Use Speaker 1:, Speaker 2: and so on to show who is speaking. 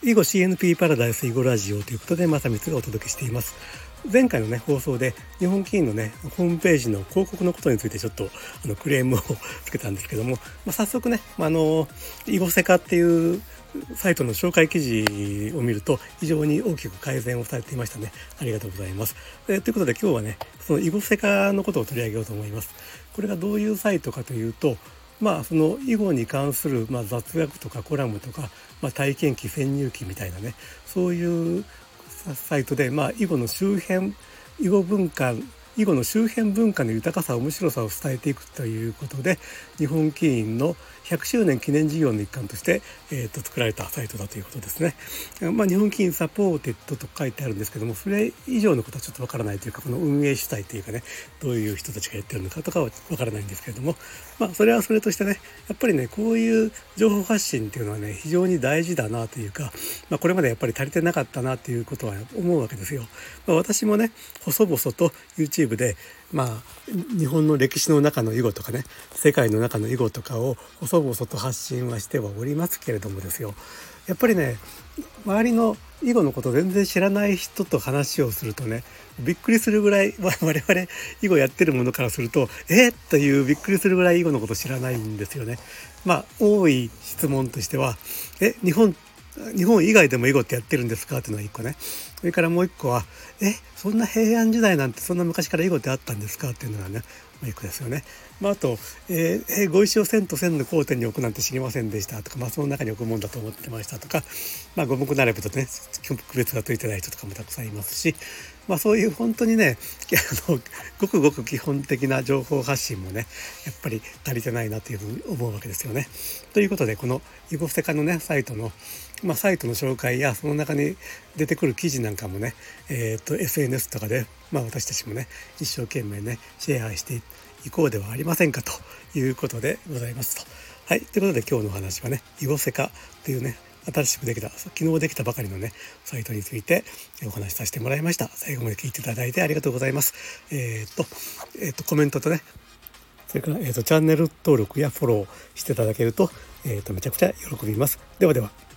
Speaker 1: 囲碁 CNP パラダイス囲碁ラジオということで正光がお届けしています。前回のね放送で日本棋院のねホームページの広告のことについてちょっとあのクレームをつけたんですけども、まあ、早速ねまあの囲碁セカっていうサイトの紹介記事を見ると非常に大きく改善をされていましたね。ありがとうございます、えということで今日はねその囲碁セカのことを取り上げようと思います。これがどういうサイトかというとまあその囲碁に関する、まあ、雑学とかコラムとか、まあ、体験記潜入記みたいなねそういうサイトで、まあ、囲碁の周辺囲碁文化囲碁の周辺文化の豊かさ面白さを伝えていくということで日本棋院の100周年記念事業の一環として、えー、と作られたサイトだということですね。まあ、日本棋院 supported と書いてあるんですけどもそれ以上のことはちょっとわからないというかこの運営主体というかねどういう人たちがやってるのかとかはわからないんですけれどもまあそれはそれとしてねやっぱりねこういう情報発信っていうのはね非常に大事だなというか、まあ、これまでやっぱり足りてなかったなということは思うわけですよ。まあ、私もね細々と YouTube でまあ日本の歴史の中の囲碁とかね世界の中の囲碁とかを細々と発信はしてはおりますけれどもですよ。やっぱりね周りの囲碁のこと全然知らない人と話をするとねびっくりするぐらい 我々囲碁やってるものからするとえっ？というびっくりするぐらい囲碁のこと知らないんですよね。まあ多い質問としては「え日本日本以外でも囲碁ってやってるんですか？っていうのが1個ね。それからもう1個はえそんな平安時代なんてそんな昔から囲碁ってあったんですかっていうのがねもう1個ですよね。まあ、あと、えー、えー、ご一緒千と千の交点に置くなんて知りませんでしたとか、まあ、その中に置くもんだと思ってましたとか、まあ、五目並べとね区別がついてない人とかもたくさんいますし、まあ、そういう本当にねあのごくごく基本的な情報発信もねやっぱり足りてないなというふうに思うわけですよね。ということでこの囲碁セカのねサイトのまあ、サイトの紹介やその中に出てくる記事なんかもね、えーと、SNS とかで、まあ、私たちもね一生懸命ねシェアしていこうではありませんかということでございます。と。はい、ということで今日のお話はね「囲碁セカ」というね新しくできた昨日できたばかりのねサイトについてお話しさせてもらいました。最後まで聞いていただいてありがとうございます。えっ、とえっ、とコメントとねそれから、えーと、チャンネル登録やフォローしていただけると,、えーとめちゃくちゃ喜びます。ではでは。